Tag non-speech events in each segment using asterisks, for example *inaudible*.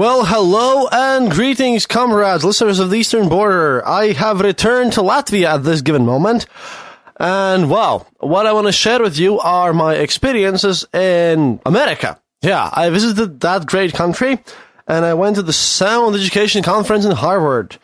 Well, hello and greetings, comrades, listeners of the Eastern Border. I have returned to Latvia at this given moment. And well, what I want to share with you are my experiences in America. Yeah, I visited that great country and I went to the Sound Education Conference in Harvard.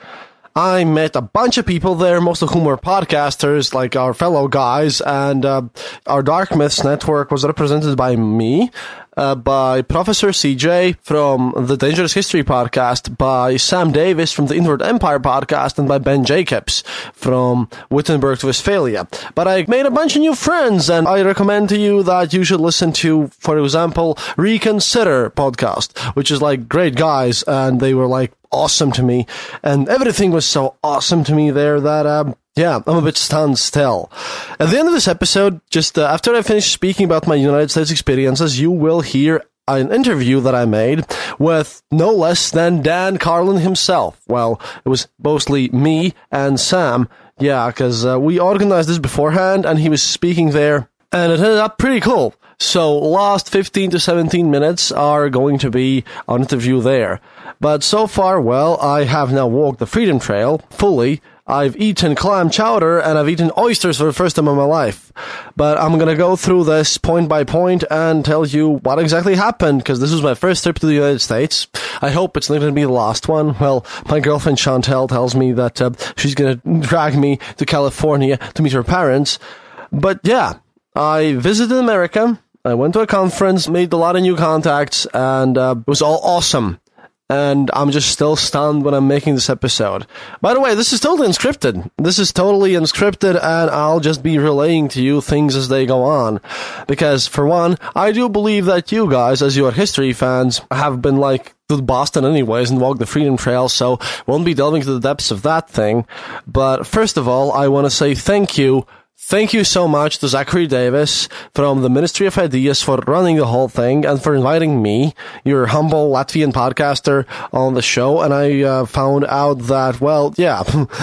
I met a bunch of people there, most of whom were podcasters, like our fellow guys, and uh, our Dark Myths network was represented by me, uh, by Professor CJ from the Dangerous History podcast, by Sam Davis from the Inward Empire podcast, and by Ben Jacobs from Wittenberg, to Westphalia. But I made a bunch of new friends, and I recommend to you that you should listen to, for example, Reconsider podcast, which is like great guys, and they were like awesome to me, and everything was so awesome to me there that um, yeah, I'm a bit stunned still. At the end of this episode, just uh, after I finish speaking about my United States experiences, you will hear an interview that I made with no less than Dan Carlin himself. Well, it was mostly me and Sam. Yeah, because uh, we organized this beforehand, and he was speaking there, and it ended up pretty cool. So, last 15 to 17 minutes are going to be an interview there. But so far, well, I have now walked the Freedom Trail fully. I've eaten clam chowder and I've eaten oysters for the first time in my life. But I'm gonna go through this point by point and tell you what exactly happened because this was my first trip to the United States. I hope it's not gonna be the last one. Well, my girlfriend Chantel tells me that uh, she's gonna *laughs* drag me to California to meet her parents. But yeah, I visited America. I went to a conference, made a lot of new contacts, and uh, it was all awesome and I'm just still stunned when I'm making this episode. By the way, this is totally unscripted. This is totally unscripted, and I'll just be relaying to you things as they go on. Because, for one, I do believe that you guys, as your history fans, have been like to Boston anyways and walked the Freedom Trail, so won't be delving to the depths of that thing. But first of all, I want to say thank you Thank you so much to Zachary Davis from the Ministry of Ideas for running the whole thing and for inviting me, your humble Latvian podcaster, on the show. And I uh, found out that, well, yeah,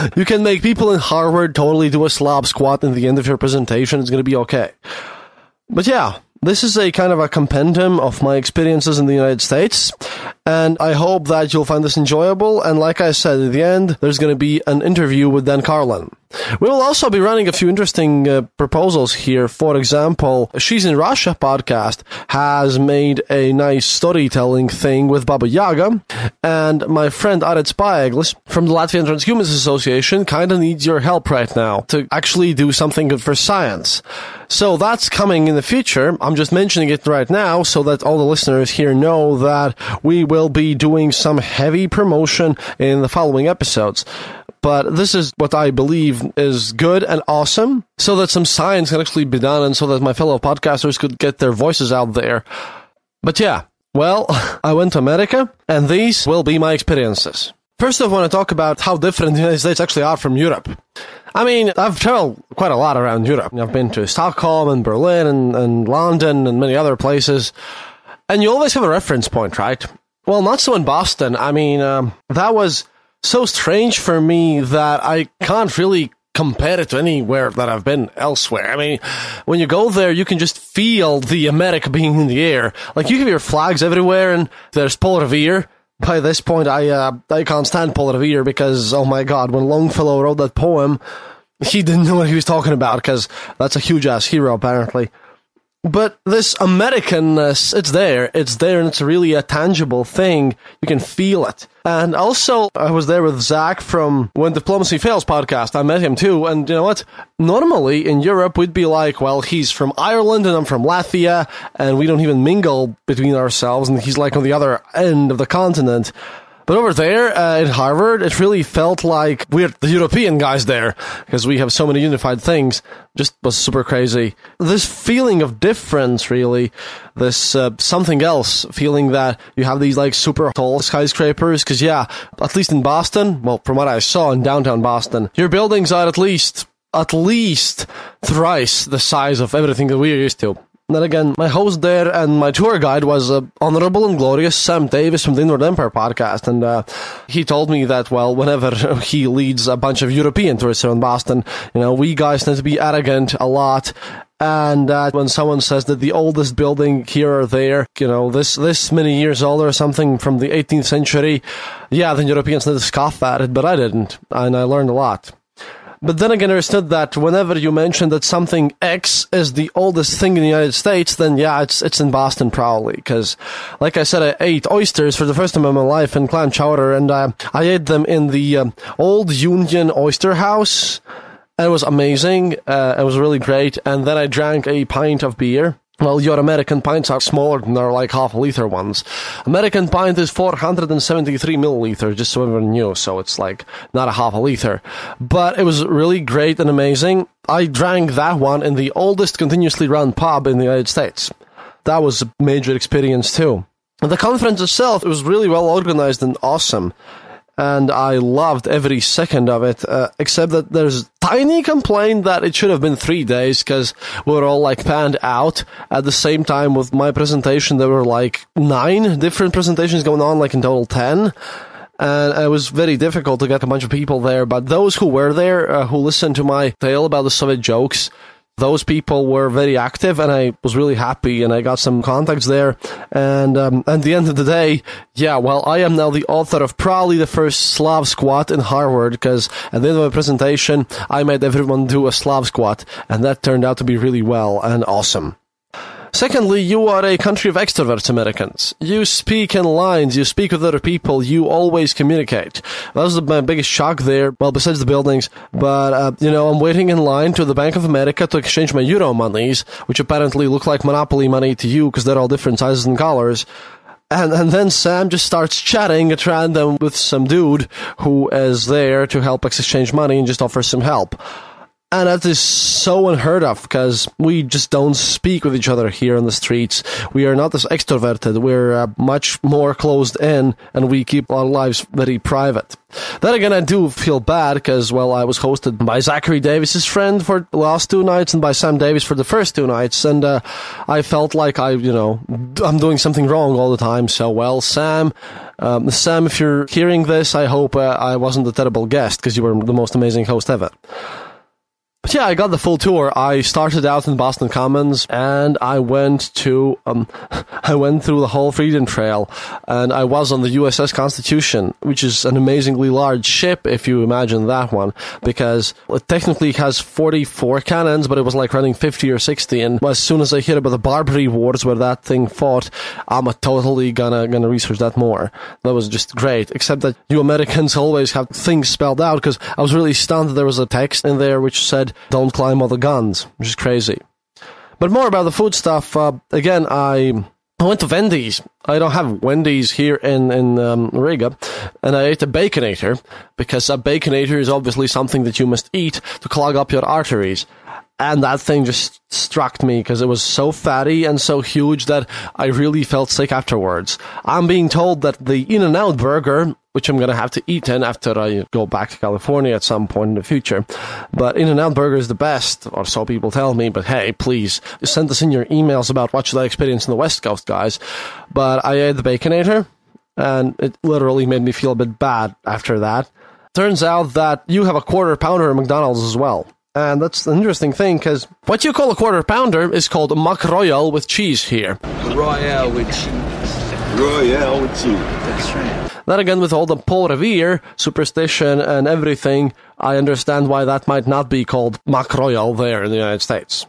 *laughs* you can make people in Harvard totally do a Slav squat in the end of your presentation. It's going to be okay. But yeah, this is a kind of a compendium of my experiences in the United States, and I hope that you'll find this enjoyable. And like I said, at the end, there's going to be an interview with Dan Carlin. We will also be running a few interesting uh, proposals here. For example, She's in Russia podcast has made a nice storytelling thing with Baba Yaga, and my friend Aret Spaeglis from the Latvian Transhumanists Association kind of needs your help right now to actually do something good for science. So that's coming in the future. I'm just mentioning it right now so that all the listeners here know that we will be doing some heavy promotion in the following episodes but this is what I believe is good and awesome so that some science can actually be done and so that my fellow podcasters could get their voices out there. But yeah, well, *laughs* I went to America and these will be my experiences. First, I want to talk about how different the United States actually are from Europe. I mean, I've traveled quite a lot around Europe. I've been to Stockholm and Berlin and, and London and many other places. And you always have a reference point, right? Well, not so in Boston. I mean, um, that was so strange for me that I can't really compare it to anywhere that I've been elsewhere. I mean, when you go there, you can just feel the America being in the air. Like you have your flags everywhere, and there's Paul Revere. By this point, I uh, I can't stand Paul Revere because oh my god, when Longfellow wrote that poem, he didn't know what he was talking about because that's a huge ass hero apparently. But this Americanness, it's there. It's there and it's really a tangible thing. You can feel it. And also, I was there with Zach from When Diplomacy Fails podcast. I met him too. And you know what? Normally in Europe, we'd be like, well, he's from Ireland and I'm from Latvia and we don't even mingle between ourselves. And he's like on the other end of the continent. But over there uh, in Harvard, it really felt like we're the European guys there because we have so many unified things. Just was super crazy. This feeling of difference, really, this uh, something else feeling that you have these like super tall skyscrapers. Because yeah, at least in Boston, well, from what I saw in downtown Boston, your buildings are at least at least thrice the size of everything that we're used to. Then again, my host there and my tour guide was uh, Honorable and Glorious Sam Davis from the Inward Empire podcast. And uh, he told me that, well, whenever *laughs* he leads a bunch of European tourists around Boston, you know, we guys tend to be arrogant a lot. And uh, when someone says that the oldest building here or there, you know, this this many years old or something from the 18th century, yeah, the Europeans tend to scoff at it, but I didn't, and I learned a lot. But then again, I understood that whenever you mention that something X is the oldest thing in the United States, then yeah, it's it's in Boston probably. Because, like I said, I ate oysters for the first time in my life in clam chowder, and uh, I ate them in the um, old Union Oyster House. And it was amazing. Uh, it was really great. And then I drank a pint of beer. Well, your American pints are smaller than our like half a liter ones. American pint is 473 milliliters, just so everyone knew. So it's like not a half a liter. But it was really great and amazing. I drank that one in the oldest continuously run pub in the United States. That was a major experience too. The conference itself, it was really well organized and awesome and I loved every second of it, uh, except that there's tiny complaint that it should have been three days because we're all like panned out at the same time with my presentation. There were like nine different presentations going on, like in total ten. And it was very difficult to get a bunch of people there, but those who were there, uh, who listened to my tale about the Soviet jokes, those people were very active and I was really happy and I got some contacts there. And um, at the end of the day, yeah, well, I am now the author of probably the first Slav squat in Harvard because at the end of my presentation, I made everyone do a Slav squat and that turned out to be really well and awesome. Secondly, you are a country of extroverts, Americans. You speak in lines, you speak with other people, you always communicate. That was my biggest shock there, well, besides the buildings. But, uh, you know, I'm waiting in line to the Bank of America to exchange my euro monies, which apparently look like Monopoly money to you because they're all different sizes and colors. And, and then Sam just starts chatting at random with some dude who is there to help exchange money and just offers some help. And that is so unheard of because we just don't speak with each other here on the streets. We are not as extroverted. We're uh, much more closed in and we keep our lives very private. Then again, I do feel bad because, well, I was hosted by Zachary Davis's friend for the last two nights and by Sam Davis for the first two nights. And uh, I felt like I, you know, I'm doing something wrong all the time. So, well, Sam, um, Sam, if you're hearing this, I hope uh, I wasn't a terrible guest because you were the most amazing host ever. But yeah, I got the full tour. I started out in Boston Commons and I went to, um, *laughs* I went through the whole Freedom Trail and I was on the USS Constitution, which is an amazingly large ship, if you imagine that one, because it technically has 44 cannons, but it was like running 50 or 60. And as soon as I hear about the Barbary Wars where that thing fought, I'm totally gonna, gonna research that more. That was just great, except that you Americans *laughs* always have things spelled out because I was really stunned that there was a text in there which said, don't climb all the guns, which is crazy. But more about the food stuff. Uh, again, I I went to Wendy's. I don't have Wendy's here in in um, Riga, and I ate a baconator because a baconator is obviously something that you must eat to clog up your arteries. And that thing just struck me because it was so fatty and so huge that I really felt sick afterwards. I'm being told that the In N Out burger, which I'm going to have to eat in after I go back to California at some point in the future, but In N Out burger is the best, or so people tell me. But hey, please send us in your emails about what should I experience in the West Coast, guys. But I ate the Baconator, and it literally made me feel a bit bad after that turns out that you have a quarter pounder at McDonald's as well. And that's an interesting thing because what you call a quarter pounder is called Mac Royal with cheese here. Royale with cheese. Royale with cheese. That's right. Then again, with all the Paul Revere superstition and everything, I understand why that might not be called Mac Royal there in the United States.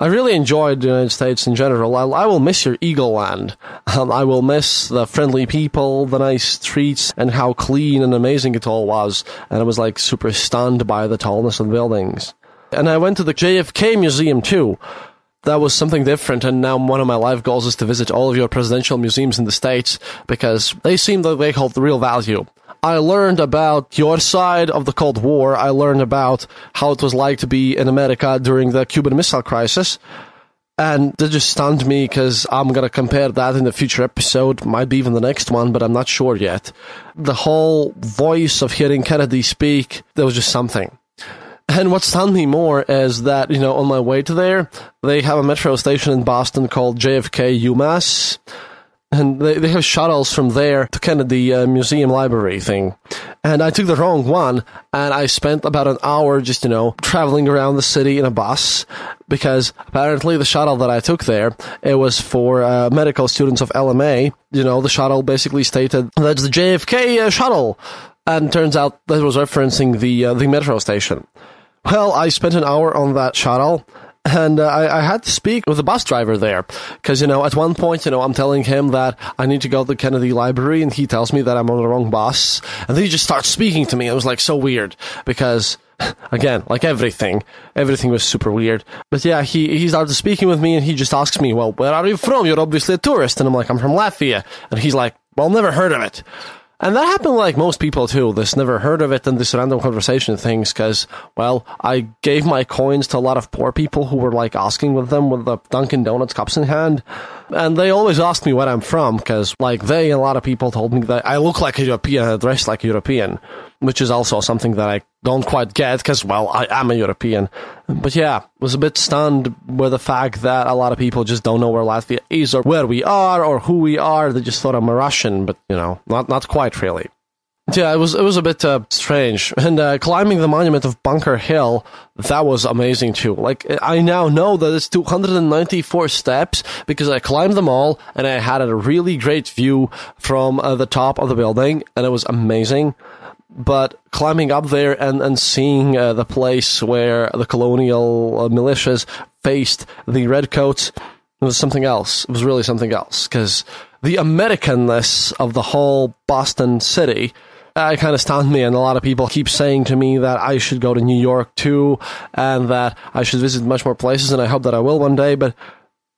I really enjoyed the United States in general. I, I will miss your Eagle Land. Um, I will miss the friendly people, the nice streets, and how clean and amazing it all was. And I was like super stunned by the tallness of the buildings. And I went to the JFK Museum too. That was something different, and now one of my life goals is to visit all of your presidential museums in the States because they seem that they hold real value. I learned about your side of the Cold War. I learned about how it was like to be in America during the Cuban Missile Crisis. And that just stunned me because I'm going to compare that in the future episode, might be even the next one, but I'm not sure yet. The whole voice of hearing Kennedy speak, there was just something. And what stunned me more is that, you know, on my way to there, they have a metro station in Boston called JFK UMass and they, they have shuttles from there to Kennedy uh, Museum Library thing. And I took the wrong one, and I spent about an hour just, you know, traveling around the city in a bus, because apparently the shuttle that I took there, it was for uh, medical students of LMA. You know, the shuttle basically stated, that's the JFK uh, shuttle. And turns out that was referencing the, uh, the metro station. Well, I spent an hour on that shuttle, and uh, I, I, had to speak with the bus driver there because you know at one point you know I'm telling him that I need to go to the Kennedy Library and he tells me that I'm on the wrong bus and then he just starts speaking to me. It was like so weird because *laughs* again like everything everything was super weird. But yeah, he he started speaking with me and he just asks me, well, where are you from? You're obviously a tourist, and I'm like, I'm from Latvia, and he's like, well, never heard of it. And that happened like most people too. This never heard of it and this random conversation things because, well, I gave my coins to a lot of poor people who were like asking with them with the Dunkin' Donuts cups in hand. And they always ask me where I'm from because, like, they a lot of people told me that I look like a European, I uh, dress like a European which is also something that I don't quite get because, well, I am a European. But yeah, was a bit stunned with the fact that a lot of people just don't know where Latvia is or where we are or who we are. They just thought I'm a Russian, but you know, not not quite really. Yeah, it was it was a bit uh, strange. *laughs* And uh, climbing the monument of Bunker Hill, that was amazing too. Like I now know that it's 294 steps because I climbed them all and I had a really great view from uh, the top of the building, and it was amazing but climbing up there and, and seeing uh, the place where the colonial uh, militias faced the redcoats was something else. It was really something else because the Americanness of the whole Boston city uh, kind of stunned me, and a lot of people keep saying to me that I should go to New York too, and that I should visit much more places, and I hope that I will one day. But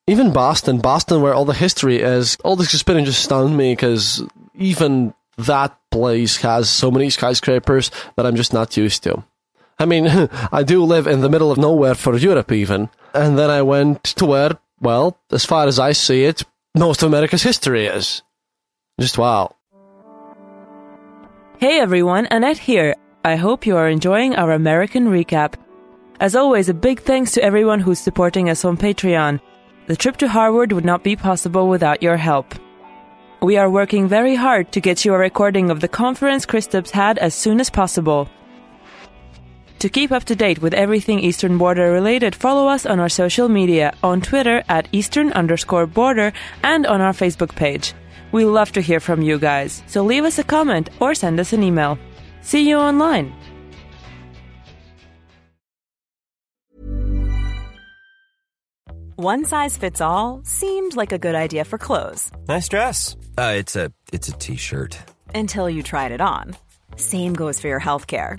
even Boston, Boston, where all the history is, all this spinning just stunned me because even that place has so many skyscrapers that I'm just not used to. I mean, *laughs* I do live in the middle of nowhere for Europe, even. And then I went to where, well, as far as I see it, most of America's history is. Just wow. Hey everyone, Annette here. I hope you are enjoying our American recap. As always, a big thanks to everyone who's supporting us on Patreon. The trip to Harvard would not be possible without your help. We are working very hard to get you a recording of the conference Kristaps had as soon as possible. To keep up to date with everything Eastern Border related, follow us on our social media on Twitter at Eastern underscore border and on our Facebook page. We love to hear from you guys, so leave us a comment or send us an email. See you online. One size fits all seemed like a good idea for clothes. Nice dress. Uh, it's a it's a t-shirt. Until you tried it on. Same goes for your health care.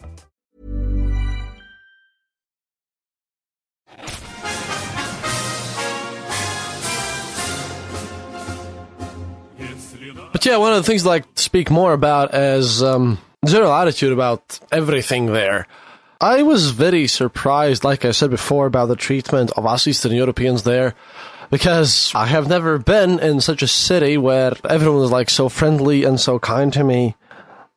But yeah, one of the things I'd like to speak more about is um, general attitude about everything there. I was very surprised, like I said before, about the treatment of us Eastern Europeans there, because I have never been in such a city where everyone was like so friendly and so kind to me,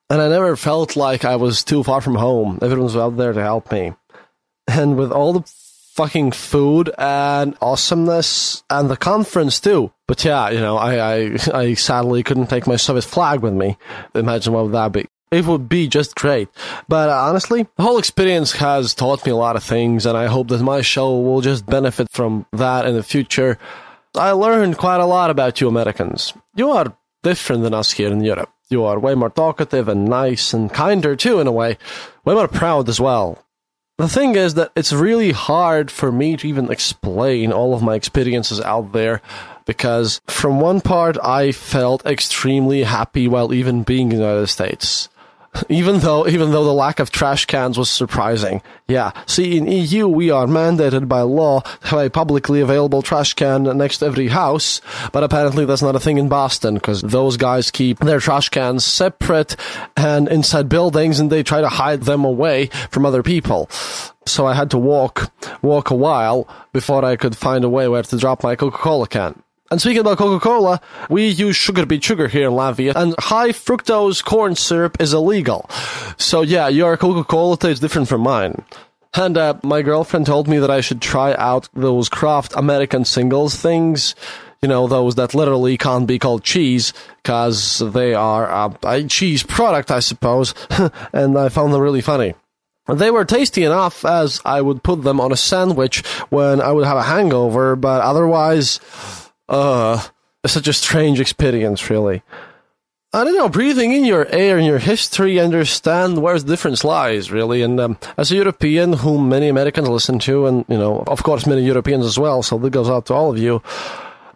and I never felt like I was too far from home. Everyone was out there to help me, and with all the fucking food and awesomeness and the conference too. But yeah, you know, I, I, *laughs* I sadly couldn't take my Soviet flag with me. Imagine what would that be. It would be just great. But uh, honestly, the whole experience has taught me a lot of things, and I hope that my show will just benefit from that in the future. I learned quite a lot about you Americans. You are different than us here in Europe. You are way more talkative and nice and kinder too, in a way. Way more proud as well. The thing is that it's really hard for me to even explain all of my experiences out there because from one part I felt extremely happy while even being in the United States. *laughs* Even though, even though the lack of trash cans was surprising. Yeah. See, in EU, we are mandated by law to have a publicly available trash can next to every house, but apparently that's not a thing in Boston, because those guys keep their trash cans separate and inside buildings, and they try to hide them away from other people. So I had to walk, walk a while before I could find a way where to drop my Coca-Cola can. And speaking about Coca-Cola, we use sugar beet sugar here in Latvia, and high fructose corn syrup is illegal. So yeah, your Coca-Cola tastes different from mine. And uh, my girlfriend told me that I should try out those Kraft American singles things. You know, those that literally can't be called cheese, because they are uh, a cheese product, I suppose. *laughs* and I found them really funny. They were tasty enough as I would put them on a sandwich when I would have a hangover, but otherwise, uh, such a strange experience, really. I don't know, breathing in your air and your history, understand where the difference lies, really. And um, as a European, whom many Americans listen to, and, you know, of course, many Europeans as well, so that goes out to all of you.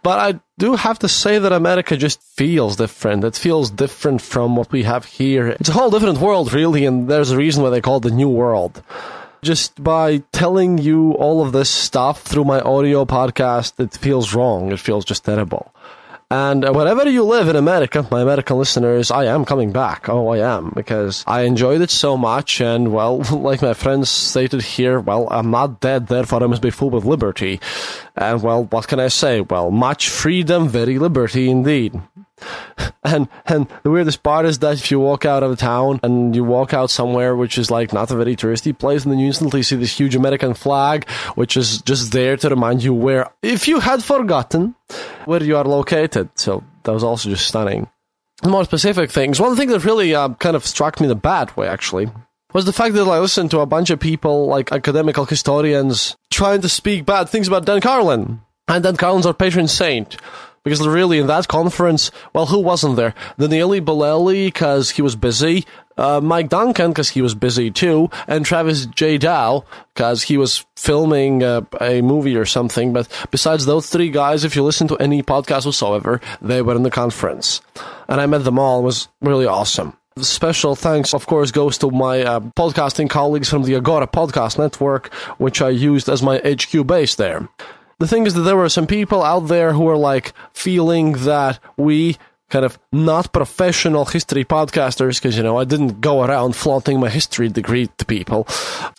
But I do have to say that America just feels different. It feels different from what we have here. It's a whole different world, really, and there's a reason why they call it the New World just by telling you all of this stuff through my audio podcast, it feels wrong. It feels just terrible. And uh, wherever you live in America, my American listeners, I am coming back. Oh, I am, because I enjoyed it so much. And, well, *laughs* like my friends stated here, well, I'm not dead, therefore I must be full with liberty. And, well, what can I say? Well, much freedom, very liberty indeed. *laughs* And and the weirdest part is that if you walk out of town and you walk out somewhere which is like not a very touristy place, and then you instantly see this huge American flag, which is just there to remind you where, if you had forgotten, where you are located. So that was also just stunning. More specific things. One thing that really uh, kind of struck me the bad way, actually, was the fact that I listened to a bunch of people, like academical historians, trying to speak bad things about Dan Carlin. And Dan Carlin's our patron saint. Because really, in that conference, well, who wasn't there? Daniele Bolelli, because he was busy. Uh, Mike Duncan, because he was busy too. And Travis J. Dow, because he was filming uh, a movie or something. But besides those three guys, if you listen to any podcast whatsoever, they were in the conference. And I met them all. It was really awesome. Special thanks, of course, goes to my uh, podcasting colleagues from the Agora Podcast Network, which I used as my HQ base there the thing is that there were some people out there who were like feeling that we kind of not professional history podcasters because you know I didn't go around flaunting my history degree to people.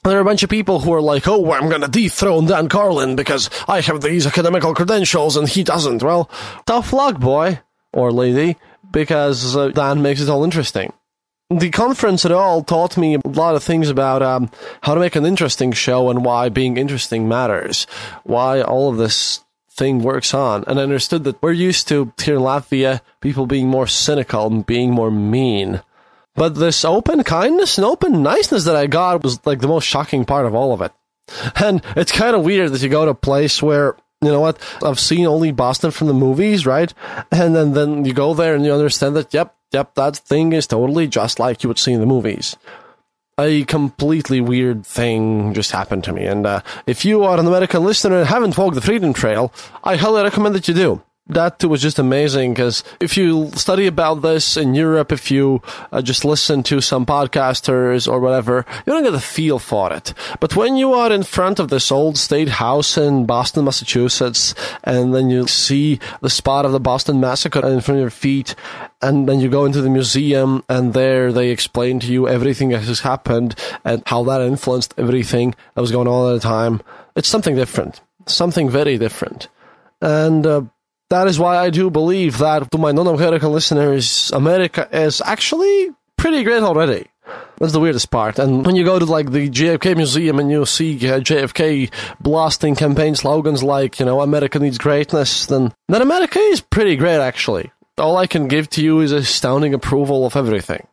There are a bunch of people who are like, "Oh, I'm going to dethrone Dan Carlin because I have these academical credentials and he doesn't." Well, tough luck, boy or lady, because uh, Dan makes it all interesting the conference at all taught me a lot of things about um, how to make an interesting show and why being interesting matters, why all of this thing works on. And I understood that we're used to here in Latvia people being more cynical and being more mean. But this open kindness and open niceness that I got was like the most shocking part of all of it. And it's kind of weird that you go to a place where you know what? I've seen only Boston from the movies, right? And then, then you go there and you understand that, yep, yep, that thing is totally just like you would see in the movies. A completely weird thing just happened to me. And uh, if you are an American listener and haven't walked the Freedom Trail, I highly recommend that you do that too was just amazing because if you study about this in Europe, if you uh, just listen to some podcasters or whatever, you don't get a feel for it. But when you are in front of this old state house in Boston, Massachusetts, and then you see the spot of the Boston Massacre in front of your feet, and then you go into the museum, and there they explain to you everything that has happened and how that influenced everything that was going on at the time. It's something different, something very different. And uh, that is why I do believe that to my non-American listeners, America is actually pretty great already. That's the weirdest part. And when you go to like the JFK Museum and you see uh, JFK blasting campaign slogans like, you know, America needs greatness, then, then America is pretty great actually. All I can give to you is astounding approval of everything.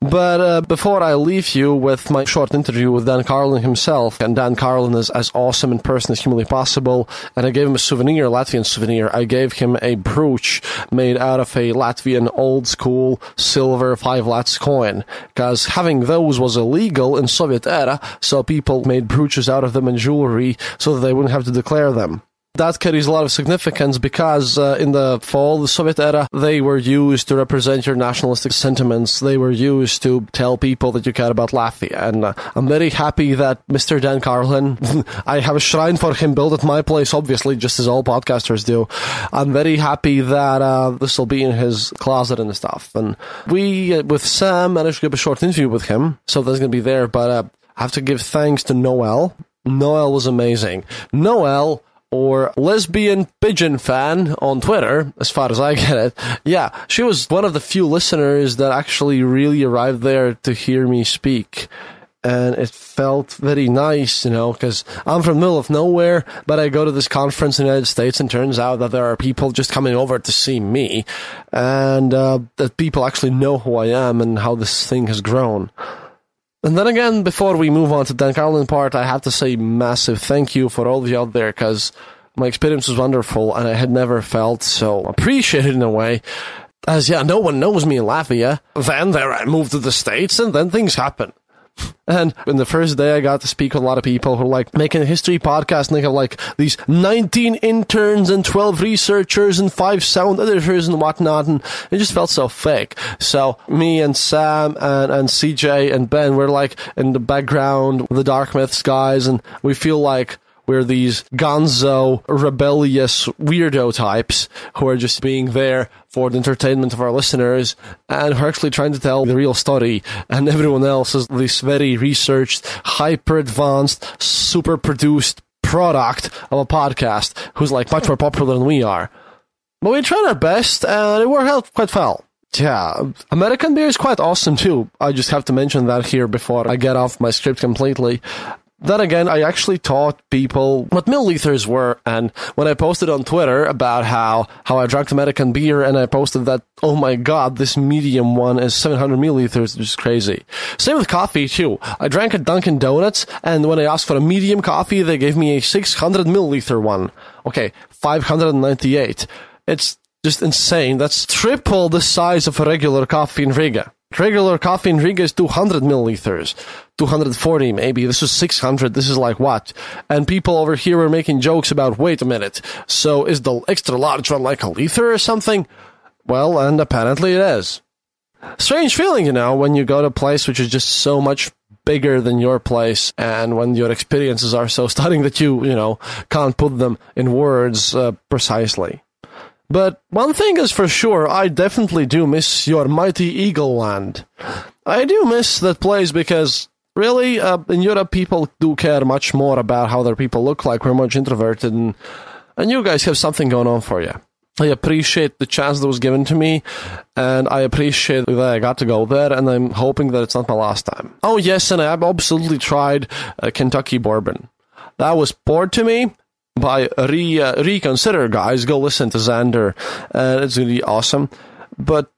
But uh, before I leave you with my short interview with Dan Carlin himself, and Dan Carlin is as awesome in person as humanly possible, and I gave him a souvenir, Latvian souvenir. I gave him a brooch made out of a Latvian old school silver five lats coin, because having those was illegal in Soviet era, so people made brooches out of them and jewelry so that they wouldn't have to declare them that carries a lot of significance because uh, in the fall, the Soviet era, they were used to represent your nationalistic sentiments. They were used to tell people that you care about Latvia. And uh, I'm very happy that Mr. Dan Carlin, *laughs* I have a shrine for him built at my place, obviously, just as all podcasters do. I'm very happy that uh, this will be in his closet and stuff. And we, uh, with Sam, managed to get a short interview with him, so that's going to be there. But uh, I have to give thanks to Noel. Noel was amazing. Noel or lesbian pigeon fan on Twitter, as far as I get it. Yeah, she was one of the few listeners that actually really arrived there to hear me speak. And it felt very nice, you know, because I'm from the middle of nowhere, but I go to this conference in the United States and turns out that there are people just coming over to see me and uh, that people actually know who I am and how this thing has grown. And then again, before we move on to Dan Carlin part, I have to say massive thank you for all of you out there because my experience was wonderful and I had never felt so appreciated in a way. As yeah, no one knows me in Latvia. Then there I moved to the States and then things happen. And in the first day, I got to speak with a lot of people who are like making a history podcast, and they have like these 19 interns and 12 researchers and five sound editors and whatnot, and it just felt so fake. So me and Sam and, and CJ and Ben, we're like in the background, the Dark Myths guys, and we feel like we're these gonzo, rebellious weirdo types who are just being there for the entertainment of our listeners and who are actually trying to tell the real story. And everyone else is this very researched, hyper advanced, super produced product of a podcast who's like much more popular than we are. But we tried our best and it worked out quite well. Yeah, American beer is quite awesome too. I just have to mention that here before I get off my script completely. Then again, I actually taught people what milliliters were, and when I posted on Twitter about how, how I drank American beer, and I posted that, oh my god, this medium one is 700 milliliters, which is crazy. Same with coffee, too. I drank a Dunkin' Donuts, and when I asked for a medium coffee, they gave me a 600 milliliter one. Okay, 598. It's just insane. That's triple the size of a regular coffee in Riga. Regular coffee in Riga is 200 milliliters, 240 maybe. This is 600. This is like what? And people over here were making jokes about, wait a minute. So is the extra large one like a liter or something? Well, and apparently it is. Strange feeling, you know, when you go to a place which is just so much bigger than your place and when your experiences are so stunning that you, you know, can't put them in words uh, precisely. But one thing is for sure, I definitely do miss your mighty Eagle Land. I do miss that place because really, uh, in Europe, people do care much more about how their people look like. We're much introverted, and, and you guys have something going on for you. I appreciate the chance that was given to me, and I appreciate that I got to go there, and I'm hoping that it's not my last time. Oh, yes, and I've absolutely tried uh, Kentucky bourbon. That was poured to me by re uh, reconsider, guys. Go listen to Xander. Uh, it's really awesome. But,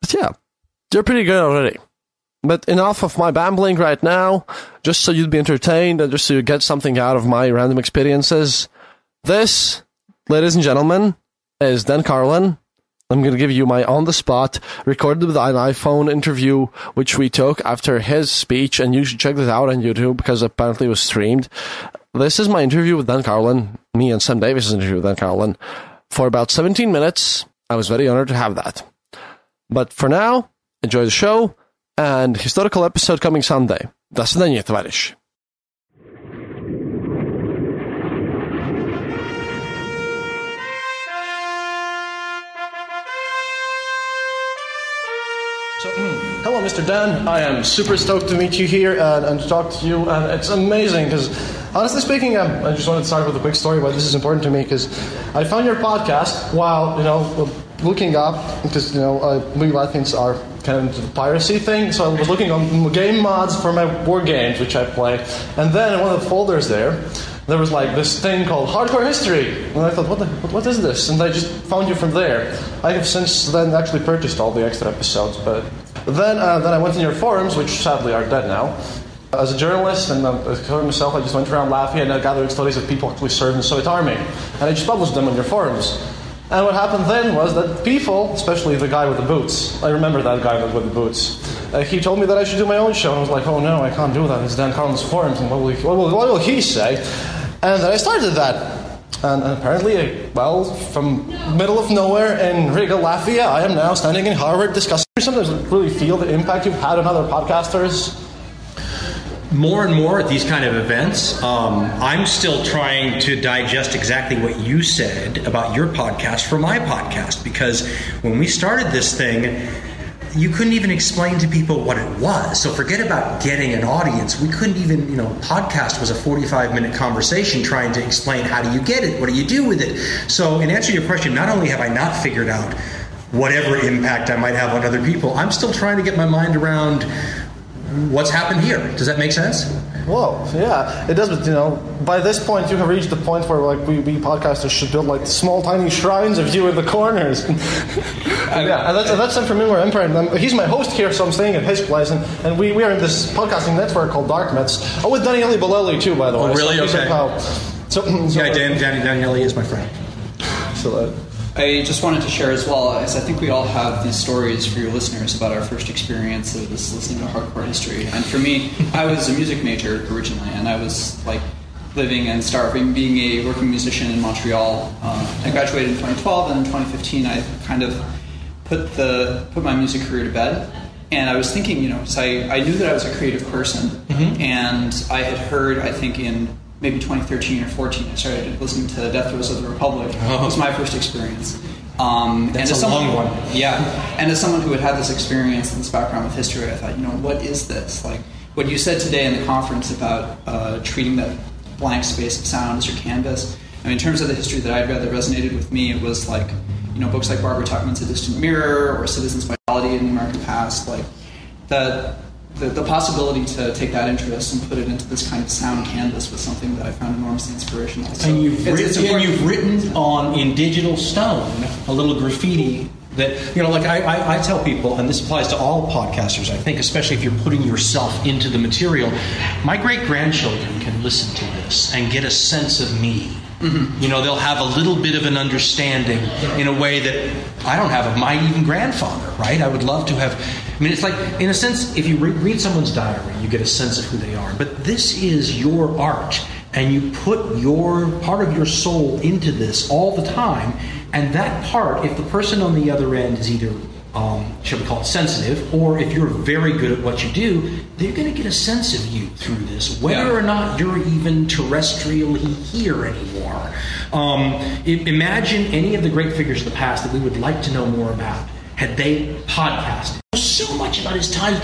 but yeah, they're pretty good already. But enough of my bambling right now. Just so you'd be entertained and just so you get something out of my random experiences. This, ladies and gentlemen, is Dan Carlin. I'm going to give you my on the spot, recorded with an iPhone interview, which we took after his speech, and you should check this out on YouTube because apparently it was streamed. This is my interview with Dan Carlin, me and Sam Davis' interview with Dan Carlin, for about 17 minutes. I was very honored to have that. But for now, enjoy the show, and historical episode coming Sunday. До свидания, товарищ. Hello, Mr. Dan. I am super stoked to meet you here and, and to talk to you, and it's amazing because, honestly speaking, um, I just wanted to start with a quick story why this is important to me because I found your podcast while you know looking up because you know uh, we Latvians are kind of into the piracy thing, so I was looking on game mods for my war games which I play, and then in one of the folders there there was like this thing called hardcore history and i thought what, the, what is this and i just found you from there i have since then actually purchased all the extra episodes but then, uh, then i went in your forums which sadly are dead now as a journalist and uh, as myself i just went around Latvia and i gathered stories of people actually served in the soviet army and i just published them on your forums and what happened then was that people, especially the guy with the boots, I remember that guy with the boots, uh, he told me that I should do my own show. And I was like, oh no, I can't do that. It's Dan Carlin's forums, and what will, he, what, will, what will he say? And then I started that. And, apparently, well, from middle of nowhere in Riga, Latvia, I am now standing in Harvard discussing. You sometimes really feel the impact you've had on other podcasters more and more at these kind of events, um, I'm still trying to digest exactly what you said about your podcast for my podcast because when we started this thing, you couldn't even explain to people what it was. So forget about getting an audience. We couldn't even, you know, podcast was a 45 minute conversation trying to explain how do you get it? What do you do with it? So in answer to your question, not only have I not figured out whatever impact I might have on other people, I'm still trying to get my mind around what's happened here. Does that make sense? Whoa, yeah, it does. But you know, by this point, you have reached the point where like we, we podcasters should build like small, tiny shrines of you in the corners. *laughs* yeah, and that's that's Sam from Inward Empire. And I'm, he's my host here, so I'm staying at his place, and, and we, we are in this podcasting network called Dark Myths. Oh, with Daniele Bolelli too, by the way. Oh, really? So okay. *clears throat* So, so, yeah, Dan, Dan, Daniele is my friend. So, uh, I just wanted to share as well, as I think we all have these stories for your listeners about our first experiences listening to hardcore history. And for me, I was a music major originally, and I was like living and starving, being a working musician in Montreal. Uh, I graduated in 2012, and in 2015, I kind of put the put my music career to bed. And I was thinking, you know, because I, I knew that I was a creative person, Mm-hmm. and I had heard, I think in maybe 2013 or 14, I started listening to Death Throes of the Republic. It was my first experience. Um, That's and as a someone, long one. Yeah, and as someone who had had this experience and this background with history, I thought, you know, what is this? Like what you said today in the conference about uh, treating that blank space of sound as your canvas. I mean, in terms of the history that I'd read that resonated with me, it was like, you know, books like Barbara Tuchman's A Distant Mirror or Citizens' Vitality in the American Past, like the the, the possibility to take that interest and put it into this kind of sound canvas was something that I found enormously inspirational. So and you've it's- written, it's and you've written on in digital stone a little graffiti that you know like I, I, I tell people and this applies to all podcasters i think especially if you're putting yourself into the material my great grandchildren can listen to this and get a sense of me Mm-hmm. you know they'll have a little bit of an understanding in a way that i don't have of my even grandfather right? I would love to have i mean it's like in a sense if you re- read someone's diary you get a sense of who they are. But this is your art and you put your part of your soul into this all the time. And that part if the person on the other end is either um, shall we call it sensitive or if you're very good at what you do they're going to get a sense of you through this whether Yeah. or not you're even terrestrially here anymore um, imagine any of the great figures of the past that we would like to know more about had they podcasted so much about his time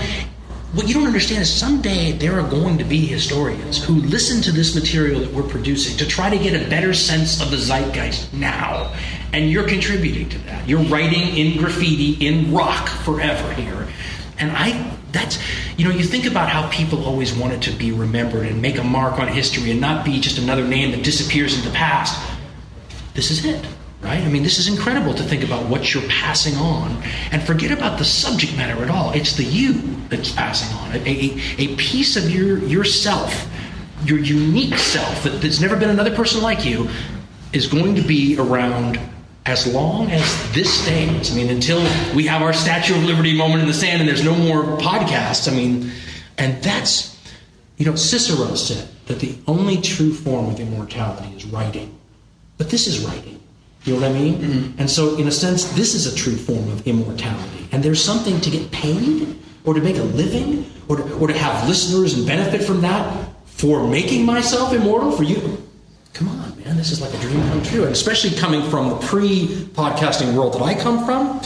what you don't understand is someday there are going to be historians who listen to this material that we're producing to try to get a better sense of the zeitgeist now. And you're contributing to that. You're writing in graffiti, in rock forever here. And I, that's, you know, you think about how people always wanted to be remembered and make a mark on history and not be just another name that disappears in the past. This is it right? I mean, this is incredible to think about what you're passing on and forget about the subject matter at all. It's the you that's passing on, a, a, a piece of your yourself, your unique self that, that's never been another person like you. is going to be around as long as this stays. I mean, until we have our Statue of Liberty moment in the sand and there's no more podcasts. I mean, and that's, you know, Cicero said that the only true form of immortality is writing. But this is writing. You know what I mean? Mm-hmm. And so, in a sense, this is a true form of immortality. And there's something to get paid or to make a living or to, or to have listeners and benefit from that for making myself immortal for you. Come on, man, this is like a dream come true. And especially coming from the pre podcasting world that I come from.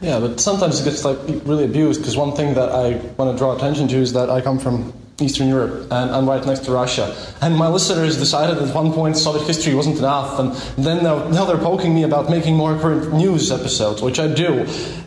Yeah, but sometimes it gets like really abused because one thing that I want to draw attention to is that I come from Eastern Europe, and I'm right next to Russia. And my listeners decided at one point Soviet history wasn't enough, and then now, now they're poking me about making more current news episodes, which I do.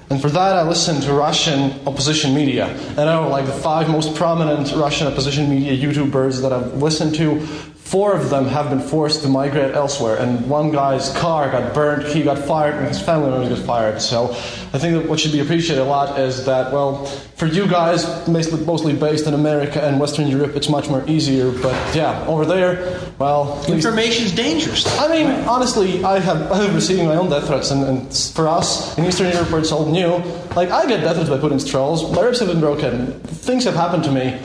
And for that, I listen to Russian opposition media. And I know, like the five most prominent Russian opposition media YouTubers that I've listened to, Four of them have been forced to migrate elsewhere, and one guy's car got burned, he got fired, and his family members got fired. So I think that what should be appreciated a lot is that, well, for you guys, mostly based in America and Western Europe, it's much more easier. But yeah, over there, well. Information's dangerous. I mean, honestly, I have, I have receiving my own death threats, and, and, for us in Eastern Europe where it's all new, like I get death threats by Putin's trolls, my ribs have been broken, things have happened to me,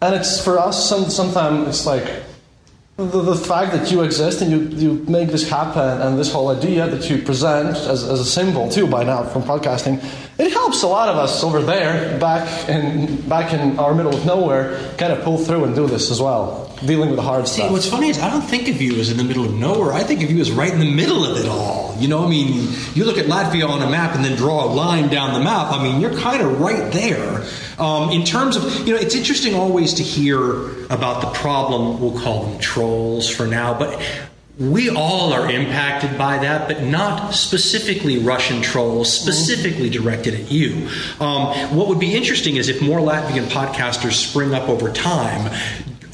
and it's for us, some, sometimes it's like, the, the, fact that you exist and you, you make this happen and this whole idea that you present as, as a symbol too by now from podcasting it helps a lot of us over there back in back in our middle of nowhere kind of pull through and do this as well dealing with the hard See, stuff. what's funny is i don't think of you as in the middle of nowhere. I think of you as right in the middle of it all. You know i mean you look at latvia on a map and then draw a line down the map. I mean you're kind of right there. Um, in terms of you know it's interesting always to hear about the problem we'll call them trolls for now but we all are impacted by that, but not specifically Russian trolls, specifically directed at you. Um, what would be interesting is if more Latvian podcasters spring up over time,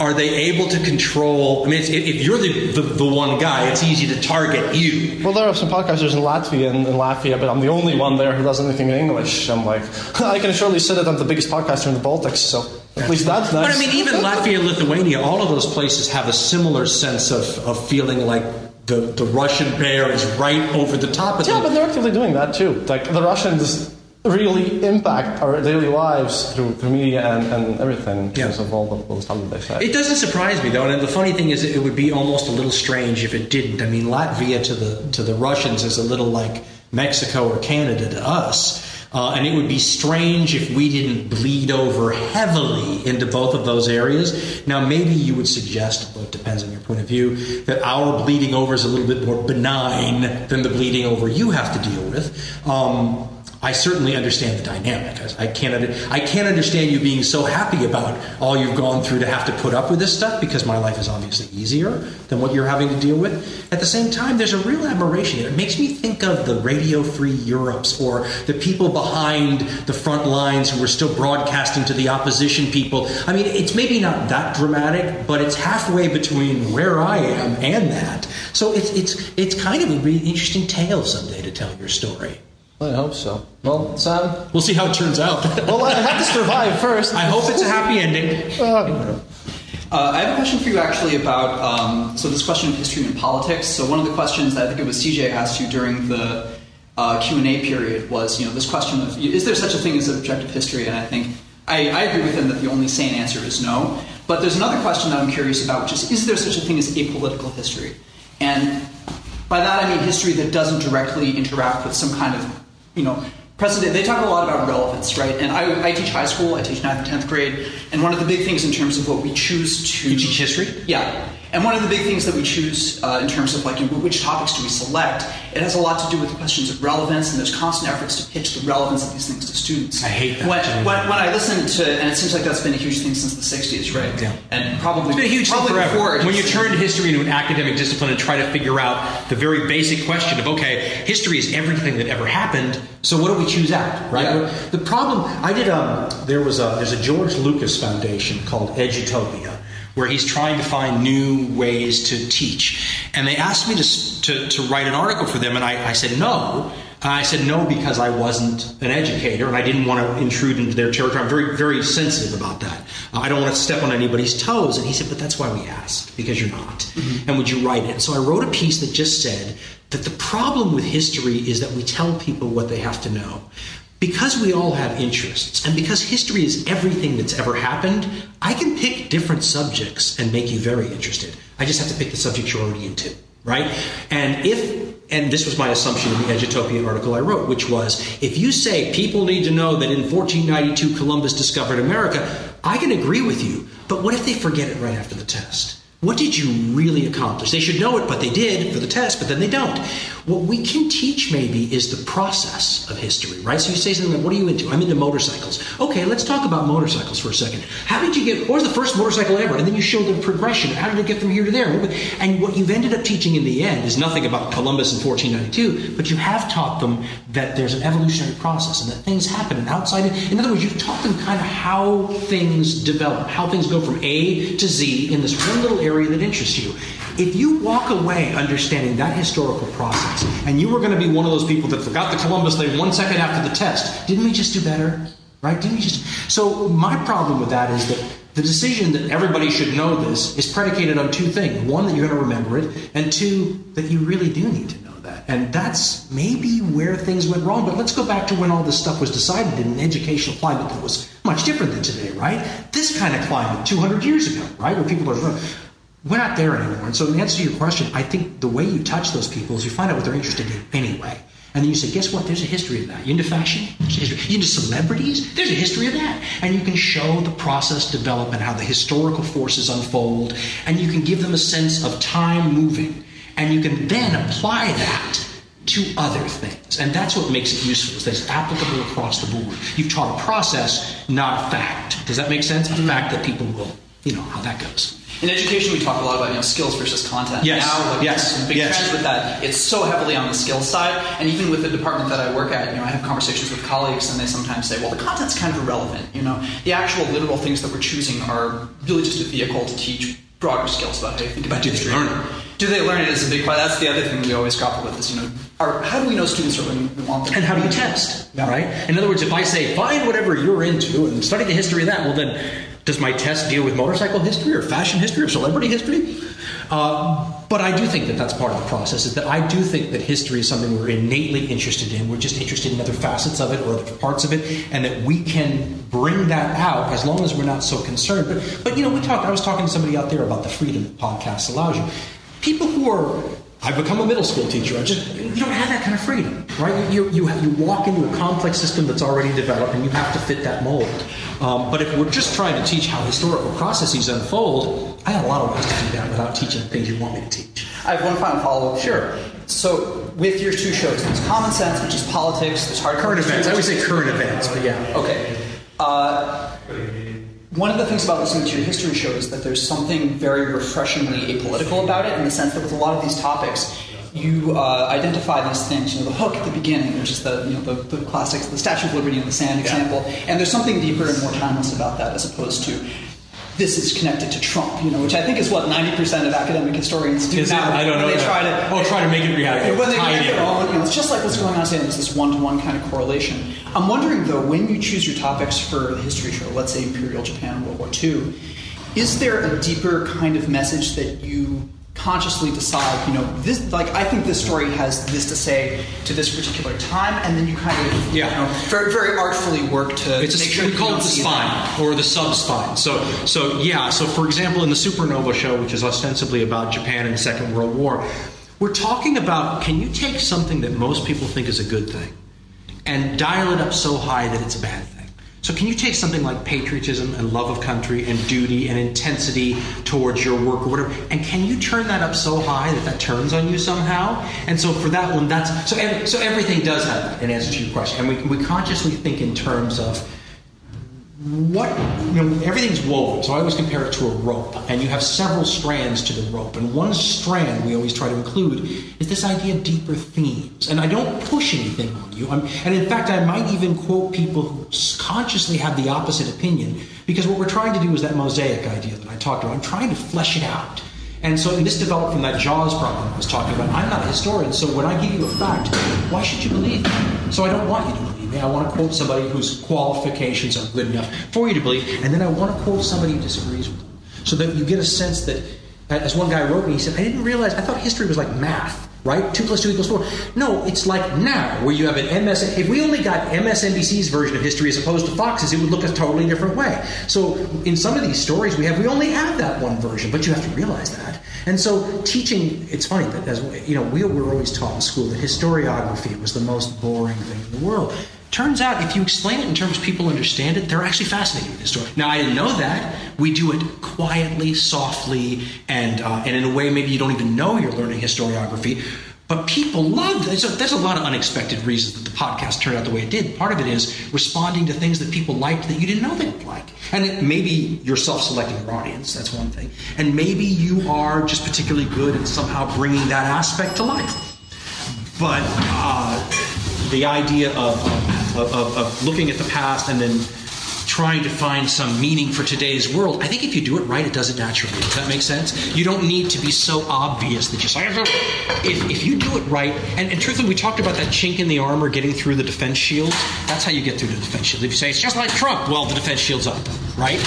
are they able to control? I mean, if you're the, the, the, one guy, it's easy to target you. Well, there are some podcasters in Latvia and in Latvia, but I'm the only one there who does anything in English. I'm like, *laughs* I can surely say that I'm the biggest podcaster in the Baltics, so at least that's nice. But I mean, even Latvia and Lithuania, all of those places have a similar sense of, of feeling like the, the Russian bear is right over the top of yeah, them. Yeah, but they're actively doing that too. Like the Russians really impact our daily lives through, through media and, and everything in terms of all the, all the stuff that they say. It doesn't surprise me though, and the funny thing is, it would be almost a little strange if it didn't. I mean, Latvia to the to the Russians is a little like Mexico or Canada to us. Uh, and it would be strange if we didn't bleed over heavily into both of those areas. Now, maybe you would suggest, but it depends on your point of view, that our bleeding over is a little bit more benign than the bleeding over you have to deal with. Um, I certainly understand the dynamic. I, can't. I can't understand you being so happy about all you've gone through to have to put up with this stuff because my life is obviously easier than what you're having to deal with. At the same time, there's a real admiration. It makes me think of the Radio Free Europes or the people behind the front lines who are still broadcasting to the opposition people. I mean, it's maybe not that dramatic, but it's halfway between where I am and that. So it's it's it's kind of a really interesting tale someday to tell your story. I hope so. Well, Sam, we'll see how it turns out. *laughs* well, I have to survive first. I hope it's a happy ending. Uh, I have a question for you actually about um, so this question of history and politics. So one of the questions that I think it was CJ asked you during the uh, Q and A period was you know this question of is there such a thing as objective history? And I think I, I agree with him that the only sane answer is no. But there's another question that I'm curious about, which is is there such a thing as apolitical history? And by that I mean history that doesn't directly interact with some kind of you know, precedent. They talk a lot about relevance, right? And I, I teach high school. I teach ninth and tenth grade. And one of the big things in terms of what we choose to you teach history, yeah. And one of the big things that we choose uh, in terms of like you know, which topics do we select, it has a lot to do with questions of relevance, and there's constant efforts to pitch the relevance of these things to students. I hate that. When, when, when I listen to, and it seems like that's been a huge thing since the '60s, right? Yeah. And probably it's been a huge thing forever. When you turn history into an academic discipline and try to figure out the very basic question of okay, history is everything that ever happened. So what do we choose out, right? Yeah. The problem I did. Um, there was a there's a George Lucas Foundation called Edutopia where he's trying to find new ways to teach. And they asked me to, to, to write an article for them, and I, I said no. I said no because I wasn't an educator and I didn't want to intrude into their territory. I'm very, very sensitive about that. I don't want to step on anybody's toes. And he said, but that's why we asked, because you're not. Mm-hmm. And would you write it? So I wrote a piece that just said that the problem with history is that we tell people what they have to know. Because we all have interests, and because history is everything that's ever happened, I can pick different subjects and make you very interested. I just have to pick the subject you're already into, right? And if and this was my assumption in the Edutopia article I wrote, which was if you say people need to know that in 1492 Columbus discovered America, I can agree with you. But what if they forget it right after the test? What did you really accomplish? They should know it, but they did for the test, but then they don't. What we can teach maybe is the process of history, right? So you say something like, What are you into? I'm into motorcycles. Okay, let's talk about motorcycles for a second. How did you get, what was the first motorcycle ever? And then you show the progression. How did it get from here to there? And what you've ended up teaching in the end is nothing about Columbus in 1492, but you have taught them that there's an evolutionary process and that things happen and outside. In other words, you've taught them kind of how things develop, how things go from A to Z in this one little area area that interests you. If you walk away understanding that historical process, and you were going to be one of those people that forgot the Columbus thing one second after the test, didn't we just do better? Right? Didn't we just? So my problem with that is that the decision that everybody should know this is predicated on two things: one, that you're going to remember it, and two, that you really do need to know that. And that's maybe where things went wrong. But let's go back to when all this stuff was decided in an educational climate that was much different than today, right? This kind of climate 200 years ago, right? Where people are we're not there anymore. And so, in answer to your question, I think the way you touch those people is you find out what they're interested in anyway. And then you say, guess what? There's a history of that. You into fashion? There's a history. You into celebrities? There's a history of that. And you can show the process development, how the historical forces unfold, and you can give them a sense of time moving. And you can then apply that to other things. And that's what makes it useful, is that it's applicable across the board. You've taught a process, not a fact. Does that make sense? A mm-hmm. fact that people will, you know, how that goes. In education, we talk a lot about you know skills versus content. Yes. Now, like, yes. big yes. trends with that. It's so heavily on the skills side, and even with the department that I work at, you know, I have conversations with colleagues, and they sometimes say, "Well, the content's kind of irrelevant. You know, the actual literal things that we're choosing are really just a vehicle to teach broader skills about how you think about but do history." They learn it? Do they learn it is a big part. That's the other thing we always grapple with is you know, are, how do we know students are learning we want them? And how do you test? Yeah. Right. In other words, if I say find whatever you're into and study the history of that, well then does my test deal with motorcycle history or fashion history or celebrity history? Uh, but I do think that that's part of the process. Is that I do think that history is something we're innately interested in. We're just interested in other facets of it or other parts of it, and that we can bring that out as long as we're not so concerned. But but you know, we talked. I was talking to somebody out there about the freedom that podcast allows you. People who are I've become a middle school teacher. I just you don't have that kind of freedom, right? You you, you walk into a complex system that's already developed, and you have to fit that mold. Um, but if we're just trying to teach how historical processes unfold, I have a lot of ways to do that without teaching the things you want me to teach. I have one final follow up. Sure. So with your two shows, there's Common Sense, which is politics. There's hard current events. I would say current events, but yeah. Okay. Uh, one of the things about listening to your history show is that there's something very refreshingly apolitical about it in the sense that with a lot of these topics, you uh, identify these things, you know, the hook at the beginning, which is the, you know, the, the classics, the Statue of Liberty and the sand example, and there's something deeper and more timeless about that as opposed to this is connected to Trump, you know, which I think is what 90% of academic historians do is now. It? I don't know. They that. try to, oh, try to make it reality. When they make their own, you know, it's just like what's going on today. There's this one-to-one kind of correlation. I'm wondering though, when you choose your topics for the history show, let's say Imperial Japan, World War II, is there a deeper kind of message that you consciously decide, you know, this like I think this story has this to say to this particular time, and then you kind of yeah. you know very, very artfully work to it's make a, sure we call it the spine that. or the sub-spine. So so yeah. So for example, in the Supernova show, which is ostensibly about Japan in the Second World War, we're talking about can you take something that most people think is a good thing and dial it up so high that it's a bad thing. So, can you take something like patriotism and love of country and duty and intensity towards your work or whatever, and can you turn that up so high that that turns on you somehow? And so, for that one, that's so. Every, so everything does have. In answer to your question, and we we consciously think in terms of what you know everything's woven so i always compare it to a rope and you have several strands to the rope and one strand we always try to include is this idea of deeper themes and i don't push anything on you I'm, and in fact i might even quote people who consciously have the opposite opinion because what we're trying to do is that mosaic idea that i talked about i'm trying to flesh it out And so this developed from that Jaws problem I was talking about. I'm not a historian, so when I give you a fact, why should you believe me? So I don't want you to. I want to quote somebody whose qualifications are good enough for you to believe, and then I want to quote somebody who disagrees with them. So that you get a sense that, as one guy wrote me, he said, I didn't realize, I thought history was like math right? Two plus two equals four. No, it's like now, where you have an MS. If we only got MSNBC's version of history as opposed to Fox's, it would look a totally different way. So in some of these stories we have, we only have that one version, but you have to realize that. And so teaching, it's funny that as you know, we were always taught in school that historiography was the most boring thing in the world. Turns out, if you explain it in terms people understand it, they're actually fascinated with the story. Now, I didn't know that. We do it quietly, softly, and, uh, and in a way maybe you don't even know you're learning historiography. But people love there's a, there's a lot of unexpected reasons that the podcast turned out the way it did. Part of it is responding to things that people liked that you didn't know they would like. And it, maybe you're self selecting your audience, that's one thing. And maybe you are just particularly good at somehow bringing that aspect to life. But uh, the idea of, of, of, looking at the past and then trying to find some meaning for today's world. I think if you do it right, it does it naturally. Does that make sense? You don't need to be so obvious that you say, if, if you do it right, and, and truthfully, we talked about that chink in the armor getting through the defense shield. That's how you get through the defense shield. If you say it's just like Trump, well, the defense shield's up, right?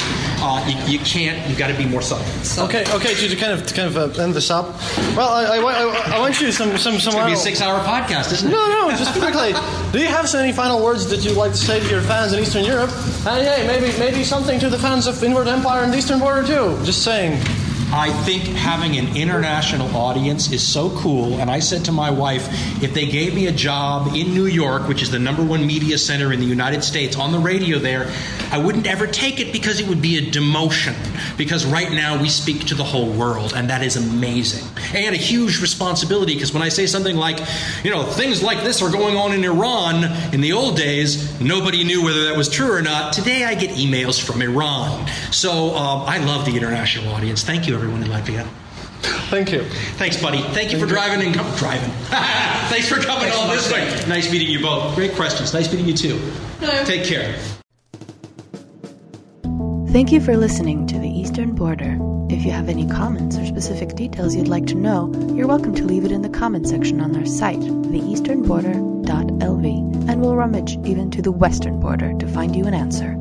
Uh, you, you, can't. You've got to be more subtle. Okay, okay. To, to kind of to kind of uh, end this up. Well, I, I, I, I want you some some some. It's gonna be a six-hour podcast, isn't it? No, no. Just quickly. do you have any final words that you'd like to say to your fans in Eastern Europe? And hey, maybe maybe something to the fans of Inward Empire and Eastern Border too. Just saying. I think having an international audience is so cool. And I said to my wife, if they gave me a job in New York, which is the number one media center in the United States, on the radio there, I wouldn't ever take it because it would be a demotion. Because right now we speak to the whole world, and that is amazing. And a huge responsibility because when I say something like, you know, things like this are going on in Iran, in the old days, nobody knew whether that was true or not. Today I get emails from Iran. So um, I love the international audience. Thank you, everyone in Latvia. Thank you. Thanks, buddy. Thank you Thank for driving and com- driving. *laughs* Thanks for coming Thanks all this way. Nice meeting you both. Great questions. Nice meeting you too. Hello. Take care. Thank you for listening to the Eastern Border. If you have any comments or specific details you'd like to know, you're welcome to leave it in the comment section on our site, theeasternborder.lv, and we'll rummage even to the western border to find you an answer.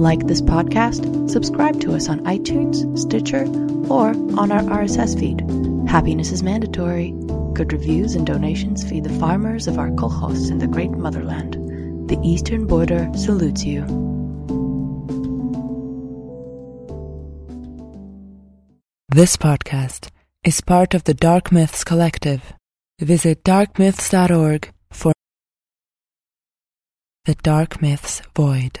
Like this podcast, subscribe to us on iTunes, Stitcher, or on our RSS feed. Happiness is mandatory. Good reviews and donations feed the farmers of our kolkhoz in the great motherland. The Eastern Border salutes you. This podcast is part of the Dark Myths Collective. Visit darkmyths.org for the Dark Myths Void.